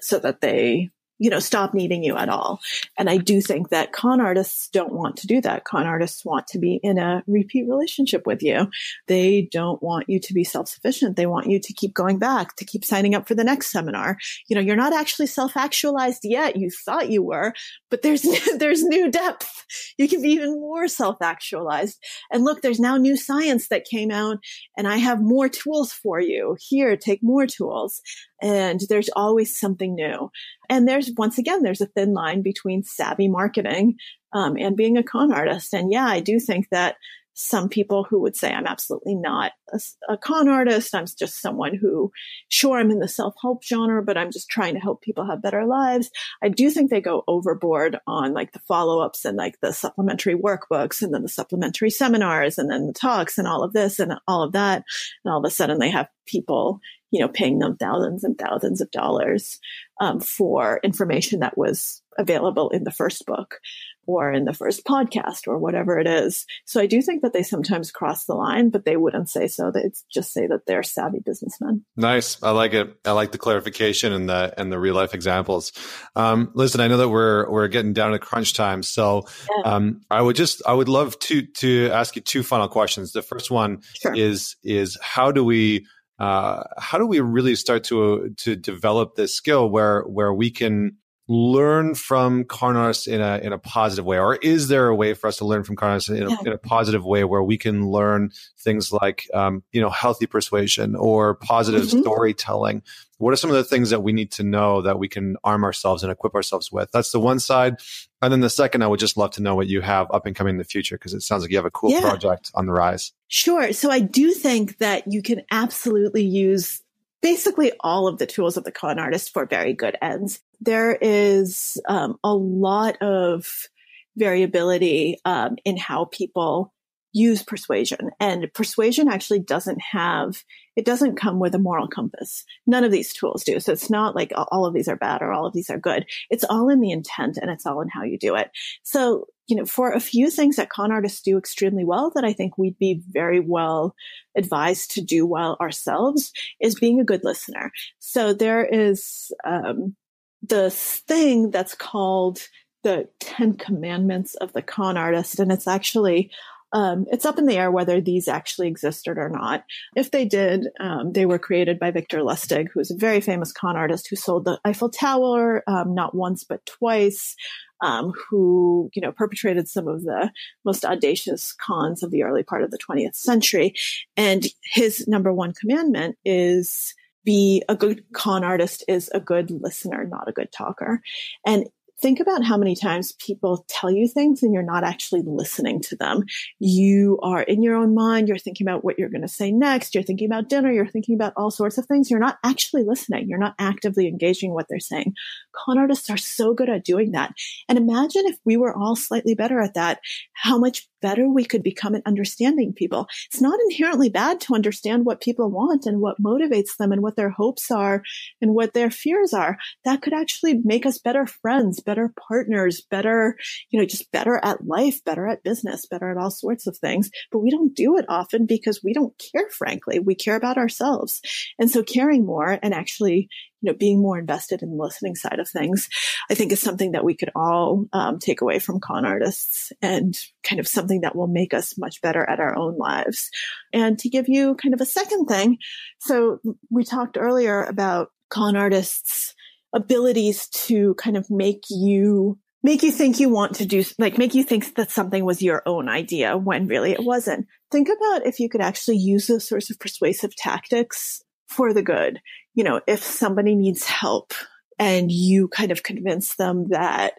so that they you know, stop needing you at all. And I do think that con artists don't want to do that. Con artists want to be in a repeat relationship with you. They don't want you to be self-sufficient. They want you to keep going back, to keep signing up for the next seminar. You know, you're not actually self-actualized yet. You thought you were, but there's, [LAUGHS] there's new depth. You can be even more self-actualized. And look, there's now new science that came out and I have more tools for you. Here, take more tools and there's always something new. And there's once again, there's a thin line between savvy marketing um, and being a con artist. And yeah, I do think that some people who would say I'm absolutely not a, a, con artist. I'm just someone who, sure, I'm in the self help genre, but I'm just trying to help people have better lives. I do think they go overboard on like the follow ups and like the supplementary workbooks and then the supplementary seminars and then the talks and all of this and all of that. And all of a sudden they have people, you know, paying them thousands and thousands of dollars um, for information that was available in the first book or in the first podcast or whatever it is. So I do think that they sometimes cross the line, but they wouldn't say so. They'd just say that they're savvy businessmen. Nice. I like it. I like the clarification and the and the real life examples. Um, listen, I know that we're we're getting down to crunch time, so yeah. um, I would just I would love to to ask you two final questions. The first one sure. is is how do we uh, how do we really start to to develop this skill where where we can learn from con artists in a in a positive way, or is there a way for us to learn from con artists in a, yeah. in a positive way where we can learn things like um, you know healthy persuasion or positive mm-hmm. storytelling? What are some of the things that we need to know that we can arm ourselves and equip ourselves with? That's the one side, and then the second, I would just love to know what you have up and coming in the future because it sounds like you have a cool yeah. project on the rise. Sure. So I do think that you can absolutely use basically all of the tools of the con artist for very good ends. There is um, a lot of variability um, in how people use persuasion. And persuasion actually doesn't have it doesn't come with a moral compass. None of these tools do. So it's not like all of these are bad or all of these are good. It's all in the intent and it's all in how you do it. So you know for a few things that con artists do extremely well that i think we'd be very well advised to do well ourselves is being a good listener. So there is um, the thing that's called the 10 commandments of the con artist and it's actually um, it's up in the air whether these actually existed or not. If they did, um, they were created by Victor Lustig, who's a very famous con artist who sold the Eiffel Tower um, not once but twice. Um, who you know perpetrated some of the most audacious cons of the early part of the 20th century, and his number one commandment is be a good con artist is a good listener, not a good talker. And think about how many times people tell you things and you're not actually listening to them. You are in your own mind. You're thinking about what you're going to say next. You're thinking about dinner. You're thinking about all sorts of things. You're not actually listening. You're not actively engaging what they're saying. Con artists are so good at doing that. And imagine if we were all slightly better at that, how much better we could become at understanding people. It's not inherently bad to understand what people want and what motivates them and what their hopes are and what their fears are. That could actually make us better friends, better partners, better, you know, just better at life, better at business, better at all sorts of things. But we don't do it often because we don't care, frankly. We care about ourselves. And so caring more and actually, you know, being more invested in the listening side of things, I think is something that we could all um, take away from con artists and kind of something that will make us much better at our own lives. And to give you kind of a second thing, so we talked earlier about con artists' abilities to kind of make you make you think you want to do like make you think that something was your own idea when really it wasn't think about if you could actually use those sorts of persuasive tactics for the good you know, if somebody needs help and you kind of convince them that,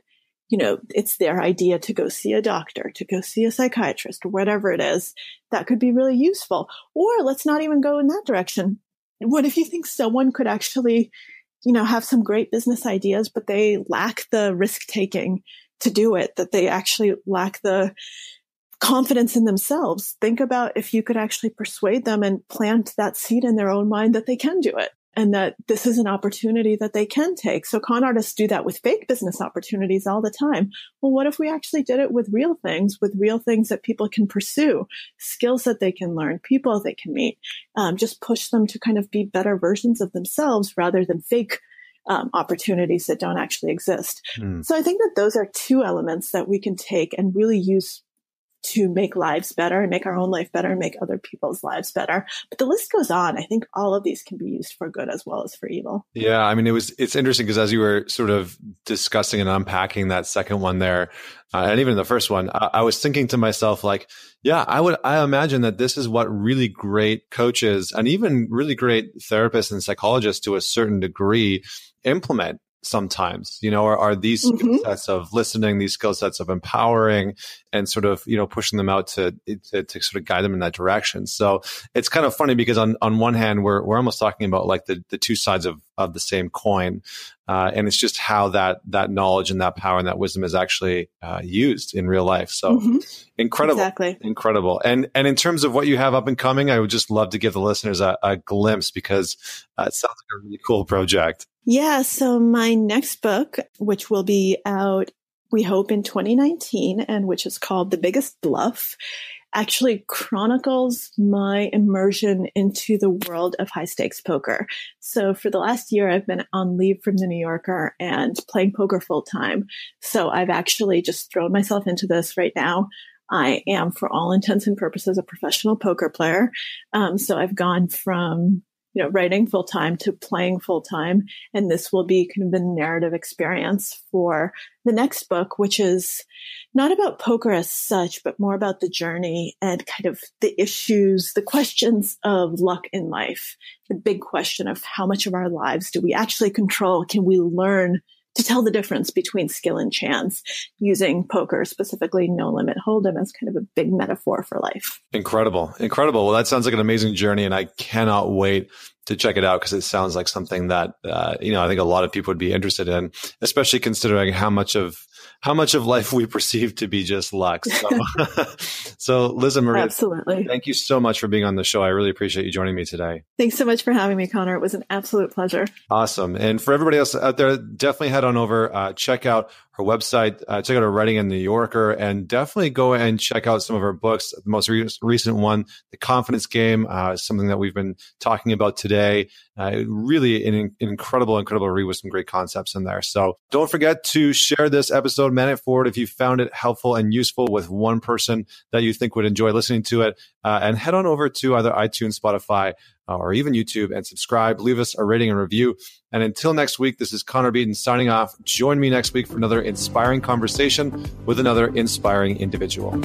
you know, it's their idea to go see a doctor, to go see a psychiatrist, whatever it is, that could be really useful. Or let's not even go in that direction. What if you think someone could actually, you know, have some great business ideas, but they lack the risk taking to do it, that they actually lack the confidence in themselves. Think about if you could actually persuade them and plant that seed in their own mind that they can do it and that this is an opportunity that they can take. So con artists do that with fake business opportunities all the time. Well, what if we actually did it with real things, with real things that people can pursue, skills that they can learn, people they can meet, um, just push them to kind of be better versions of themselves rather than fake um, opportunities that don't actually exist. Mm. So I think that those are two elements that we can take and really use to make lives better and make our own life better and make other people's lives better. But the list goes on. I think all of these can be used for good as well as for evil. Yeah. I mean, it was, it's interesting because as you were sort of discussing and unpacking that second one there, uh, and even the first one, I, I was thinking to myself, like, yeah, I would, I imagine that this is what really great coaches and even really great therapists and psychologists to a certain degree implement sometimes you know are, are these mm-hmm. skill sets of listening these skill sets of empowering and sort of you know pushing them out to, to, to sort of guide them in that direction so it's kind of funny because on on one hand we're we're almost talking about like the the two sides of of the same coin uh, and it's just how that that knowledge and that power and that wisdom is actually uh, used in real life so mm-hmm. incredible exactly. incredible and and in terms of what you have up and coming i would just love to give the listeners a, a glimpse because uh, it sounds like a really cool project yeah. So my next book, which will be out, we hope in 2019 and which is called The Biggest Bluff, actually chronicles my immersion into the world of high stakes poker. So for the last year, I've been on leave from the New Yorker and playing poker full time. So I've actually just thrown myself into this right now. I am, for all intents and purposes, a professional poker player. Um, so I've gone from you know, writing full time to playing full time. And this will be kind of the narrative experience for the next book, which is not about poker as such, but more about the journey and kind of the issues, the questions of luck in life. The big question of how much of our lives do we actually control? Can we learn to tell the difference between skill and chance using poker, specifically no limit hold'em as kind of a big metaphor for life. Incredible. Incredible. Well, that sounds like an amazing journey and I cannot wait to check it out because it sounds like something that, uh, you know, I think a lot of people would be interested in, especially considering how much of how much of life we [LAUGHS] perceive to be just luck. So, [LAUGHS] so Liz and Maria, absolutely. Thank you so much for being on the show. I really appreciate you joining me today. Thanks so much for having me, Connor. It was an absolute pleasure. Awesome. And for everybody else out there, definitely head on over, uh, check out her website, uh, check out her writing in the New Yorker, and definitely go and check out some of her books. The most re- recent one, The Confidence Game, uh, something that we've been talking about today. Uh, really an, incredible, incredible read with some great concepts in there. So don't forget to share this episode, man it forward if you found it helpful and useful with one person that you think would enjoy listening to it. Uh, and head on over to either iTunes, Spotify, uh, or even YouTube and subscribe. Leave us a rating and review. And until next week, this is Connor Beaton signing off. Join me next week for another inspiring conversation with another inspiring individual.